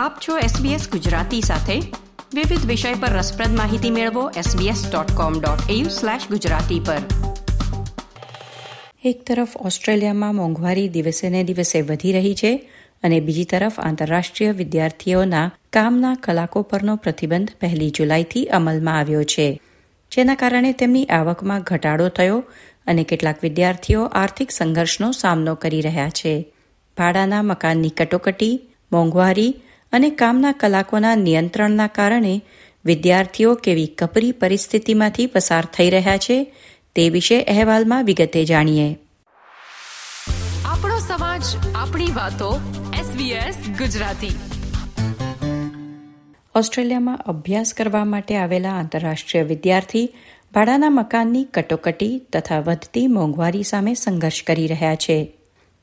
આપ છો SBS ગુજરાતી સાથે. વિવિધ વિષય પર રસપ્રદ માહિતી મેળવો sbs.com.au/gujarati પર. એક તરફ ઓસ્ટ્રેલિયામાં મોંઘવારી દિવસે ને દિવસે વધી રહી છે અને બીજી તરફ આંતરરાષ્ટ્રીય વિદ્યાર્થીઓના કામના કલાકો પરનો પ્રતિબંધ પહેલી જુલાઈથી અમલમાં આવ્યો છે. જેના કારણે તેમની આવકમાં ઘટાડો થયો અને કેટલાક વિદ્યાર્થીઓ આર્થિક સંઘર્ષનો સામનો કરી રહ્યા છે. ભાડાના મકાનની કટોકટી, મોંઘવારી અને કામના કલાકોના નિયંત્રણના કારણે વિદ્યાર્થીઓ કેવી કપરી પરિસ્થિતિમાંથી પસાર થઈ રહ્યા છે તે વિશે અહેવાલમાં વિગતે જાણીએ. આપણો સમાજ આપણી વાતો SBS ગુજરાતી. ઓસ્ટ્રેલિયામાં અભ્યાસ કરવા માટે આવેલા આંતરરાષ્ટ્રીય વિદ્યાર્થી ભાડાના મકાનની કટોકટી તથા વધતી મોંઘવારી સામે સંઘર્ષ કરી રહ્યા છે.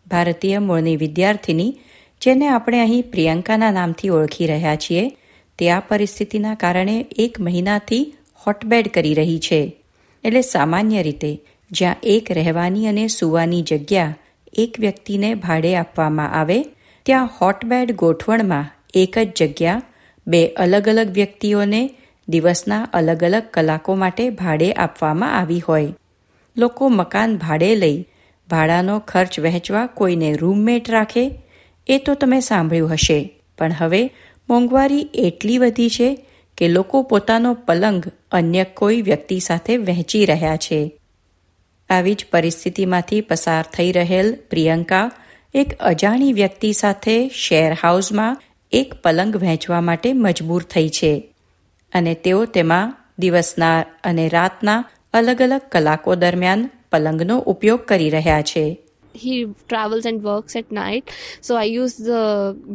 ભારતીય મૂળની વિદ્યાર્થીની જેને આપણે અહીં પ્રિયંકાના નામથી ઓળખી રહ્યા છીએ, તે આ પરિસ્થિતિના કારણે એક મહિનાથી હોટબેડ કરી રહી છે. એટલે સામાન્ય રીતે, જ્યાં એક રહેવાની અને સુવાની જગ્યા એક વ્યક્તિને ભાડે આપવામાં આવે, ત્યાં હોટબેડ ગોઠવણમાં એક જ જગ્યા બે અલગ અલગ વ્યક્તિઓને દિવસના અલગ અલગ કલાકો માટે ભાડે આપવામાં આવી હોય. લોકો મકાન ભાડે લઈ, ભાડાનો ખર્ચ વહેંચવા કોઈને રૂમમેટ રાખે એ તો તમે સાંભળ્યું હશે. પણ હવે મોંઘવારી એટલી વધી છે કે લોકો પોતાનો પલંગ અન્ય કોઈ વ્યક્તિ સાથે વહેંચી રહ્યા છે. આવી જ પરિસ્થિતિમાંથી પસાર થઈ રહેલ પ્રિયંકા એક અજાણી વ્યક્તિ સાથે શેર હાઉસમાં એક પલંગ વહેંચવા માટે મજબૂર થઈ છે. અને તેઓ તેમાં દિવસના અને રાતના અલગ અલગ કલાકો દરમિયાન પલંગનો ઉપયોગ કરી રહ્યા છે. He travels and works at night. So i use the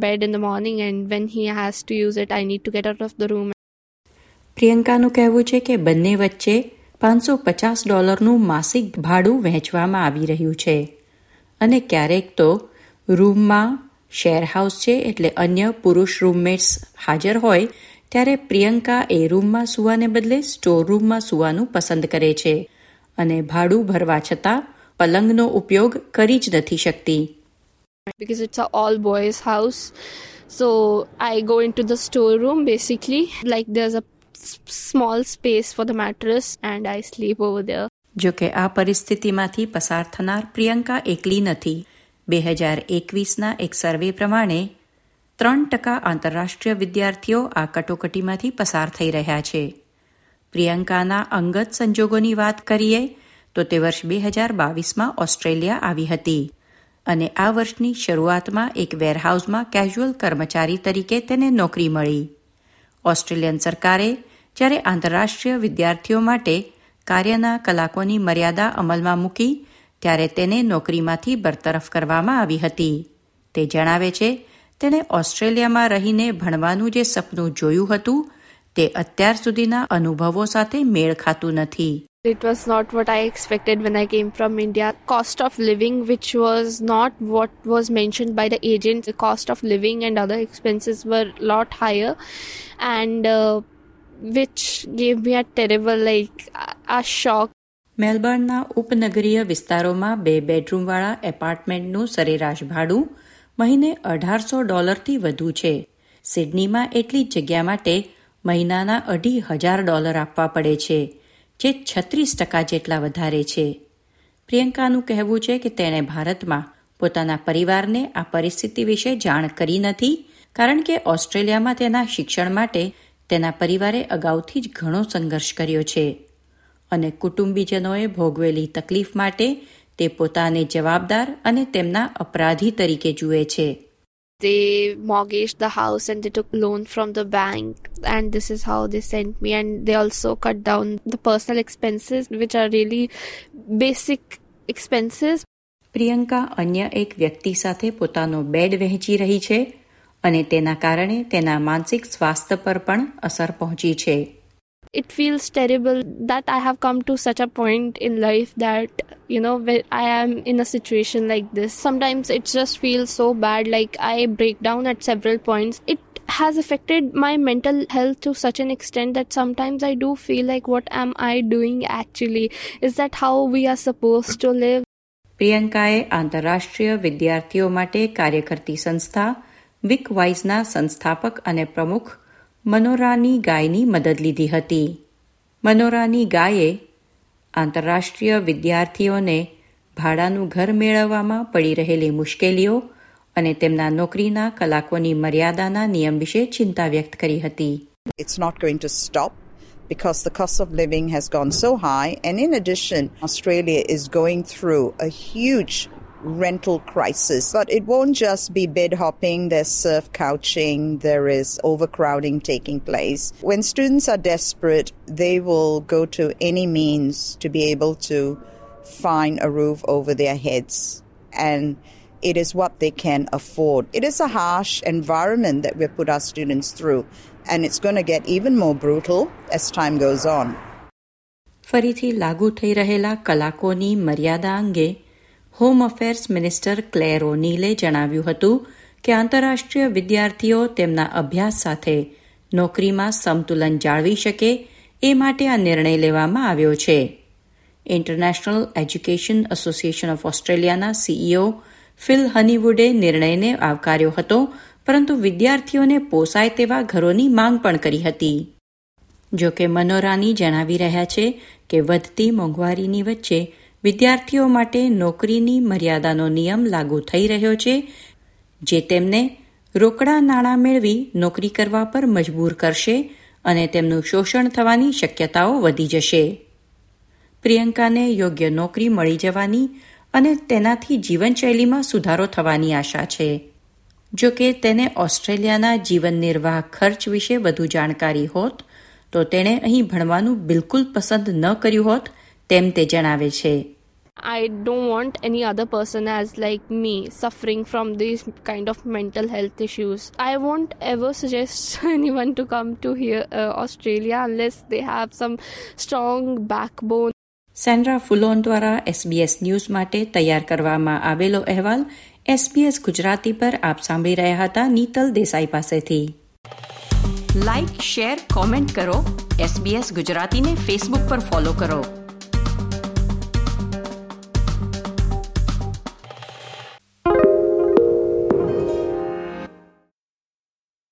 bed in the morning and when he has to use it, i need to get out of the room. પ્રિયંકાનું કહેવું છે કે બંને વચ્ચે પાંચસો પચાસ ડોલરનું માસિક ભાડું વહેંચવામાં આવી રહ્યું છે. અને ક્યારેક તો રૂમમાં શેર હાઉસ છે એટલે અન્ય પુરુષ રૂમમેટ્સ હાજર હોય, ત્યારે પ્રિયંકા એ રૂમમાં સુવાને બદલે સ્ટોર રૂમમાં સુવાનું પસંદ કરે છે. અને ભાડું ભરવા છતાં પલંગનો ઉપયોગ કરી જ નથી શકતી. Because it's a all boys house. So i go into the storeroom basically. Like there's a small space for the mattress and i sleep over there. જો કે આ પરિસ્થિતિમાંથી પસાર થનાર પ્રિયંકા એકલી નથી. બે હજાર એકવીસના એક સર્વે પ્રમાણે ત્રણ ટકા આંતરરાષ્ટ્રીય વિદ્યાર્થીઓ આ કટોકટીમાંથી પસાર થઈ રહ્યા છે. પ્રિયંકાના અંગત સંજોગોની વાત કરીએ તો તે વર્ષ બે હજાર બાવીસમાં ઓસ્ટ્રેલિયા આવી હતી. અને આ વર્ષની શરૂઆતમાં એક વેરહાઉસમાં કેઝ્યુઅલ કર્મચારી તરીકે તેને નોકરી મળી. ઓસ્ટ્રેલિયન સરકારે જ્યારે આંતરરાષ્ટ્રીય વિદ્યાર્થીઓ માટે કાર્યના કલાકોની મર્યાદા અમલમાં મૂકી, ત્યારે તેને નોકરીમાંથી બરતરફ કરવામાં આવી હતી. તે જણાવે છે, તેણે ઓસ્ટ્રેલિયામાં રહીને ભણવાનું જે સપનું જોયું હતું, તે અત્યાર સુધીના અનુભવો સાથે મેળ ખાતું નથી. It was not what i expected when i came from india cost of living which was not what was mentioned by the agent the cost of living and other expenses were a lot higher and uh, which gave me a terrible like a shock મેલબર્નના ઉપનગરીય વિસ્તારોમાં બે બેડરૂમવાળા એપાર્ટમેન્ટનું સરેરાશ ભાડું મહિને અઢારસો ડોલરથી વધુ છે સિડનીમાં એટલી જગ્યા માટે મહિનાના અઢી હજાર ડોલર આપવા પડે છે જે છત્રીસ ટકા જેટલા વધારે છે. પ્રિયંકાનું કહેવું છે કે તેણે ભારતમાં પોતાના પરિવારને આ પરિસ્થિતિ વિશે જાણ કરી નથી, કારણ કે ઓસ્ટ્રેલિયામાં તેના શિક્ષણ માટે તેના પરિવારે અગાઉથી જ ઘણો સંઘર્ષ કર્યો છે. અને કુટુંબીજનોએ ભોગવેલી તકલીફ માટે તે પોતાને જવાબદાર અને તેમના અપરાધી તરીકે જુએ છે. they mortgaged the house and they took loan from the bank and this is how they sent me and they also cut down the personal expenses which are really basic expenses Priyanka અન્ય એક વ્યક્તિ સાથે પોતાનો bed વહેંચી રહી છે અને તેના કારણે તેના માનસિક સ્વાસ્થ્ય પર પણ અસર પહોંચી છે it feels terrible that I have come to such a point in life that, you know, where I am in a situation like this. Sometimes it just feels so bad, like I break down at several points. It has affected my mental health to such an extent that sometimes I do feel like, what am I doing actually? Is that how we are supposed to live? પ્રિયંકાએ આંતરરાષ્ટ્રીય વિદ્યાર્થીઓ માટે કાર્ય કરતી સંસ્થા વિક વાઇઝના સંસ્થાપક અને પ્રમુખ મનોરાની ગાયની મદદ લીધી હતી મનોરાની ગાયે આંતરરાષ્ટ્રીય વિદ્યાર્થીઓને ભાડાનું ઘર મેળવવામાં પડી રહેલી મુશ્કેલીઓ અને તેમના નોકરીના કલાકોની મર્યાદાના નિયમ વિશે ચિંતા વ્યક્ત કરી હતી It's not going to stop because the cost of living has gone so high. And in addition, Australia is going through a huge rental crisis. But it won't just be bed hopping, there's surf couching, there is overcrowding taking place. When students are desperate, they will go to any means to be able to find a roof over their heads. And it is what they can afford. It is a harsh environment that we put our students through, and it's going to get even more brutal as time goes on. ફરીથી લાગુ થઈ રહેલા કલાકોની મર્યાદા અંગે home affairs minister Clare ઓનીલે જણાવ્યું હતું કે આંતરરાષ્ટ્રીય વિદ્યાર્થીઓ તેમના અભ્યાસ સાથે નોકરીમાં સમતુલન જાળવી શકે એ માટે આ નિર્ણય લેવામાં આવ્યો છે. ઇન્ટરનેશનલ એજ્યુકેશન એસોસિએશન ઓફ ઓસ્ટ્રેલિયાના સીઈઓ ફિલ હનીવુડે નિર્ણયને આવકાર્યો હતો, પરંતુ વિદ્યાર્થીઓને પોસાય તેવા ઘરોની માંગ પણ કરી હતી. જો કે મનોરાની જણાવી રહ્યા છે કે વધતી મોંઘવારીની વચ્ચે વિદ્યાર્થીઓ માટે નોકરીની મર્યાદાનો નિયમ લાગુ થઈ રહ્યો છે, જે તેમને રોકડા નાણાં મેળવી નોકરી કરવા પર મજબૂર કરશે અને તેમનું શોષણ થવાની શક્યતાઓ વધી જશે. પ્રિયંકાને યોગ્ય નોકરી મળી જવાની અને તેનાથી જીવનશૈલીમાં સુધારો થવાની આશા છે. જો કે તેને ઓસ્ટ્રેલિયાના જીવન નિર્વાહ ખર્ચ વિશે વધુ જાણકારી હોત, તો તેણે અહીં ભણવાનું બિલકુલ પસંદ ન કર્યું હોત, તેમ તે જણાવે છે. I don't want any other person as like me suffering from these kind of mental health issues. I won't ever suggest anyone to come to here uh, Australia unless they have some strong backbone. Sandra Fulloon દ્વારા SBS news માટે તૈયાર કરવામાં આવેલો અહેવાલ SBS Gujarati પર આપ સાંભળી રહ્યા હતા નીતલ દેસાઈ પાસેથી લાઇક શેર કોમેન્ટ કરો એસબીએસ ગુજરાતીને ફેસબુક પર ફોલો કરો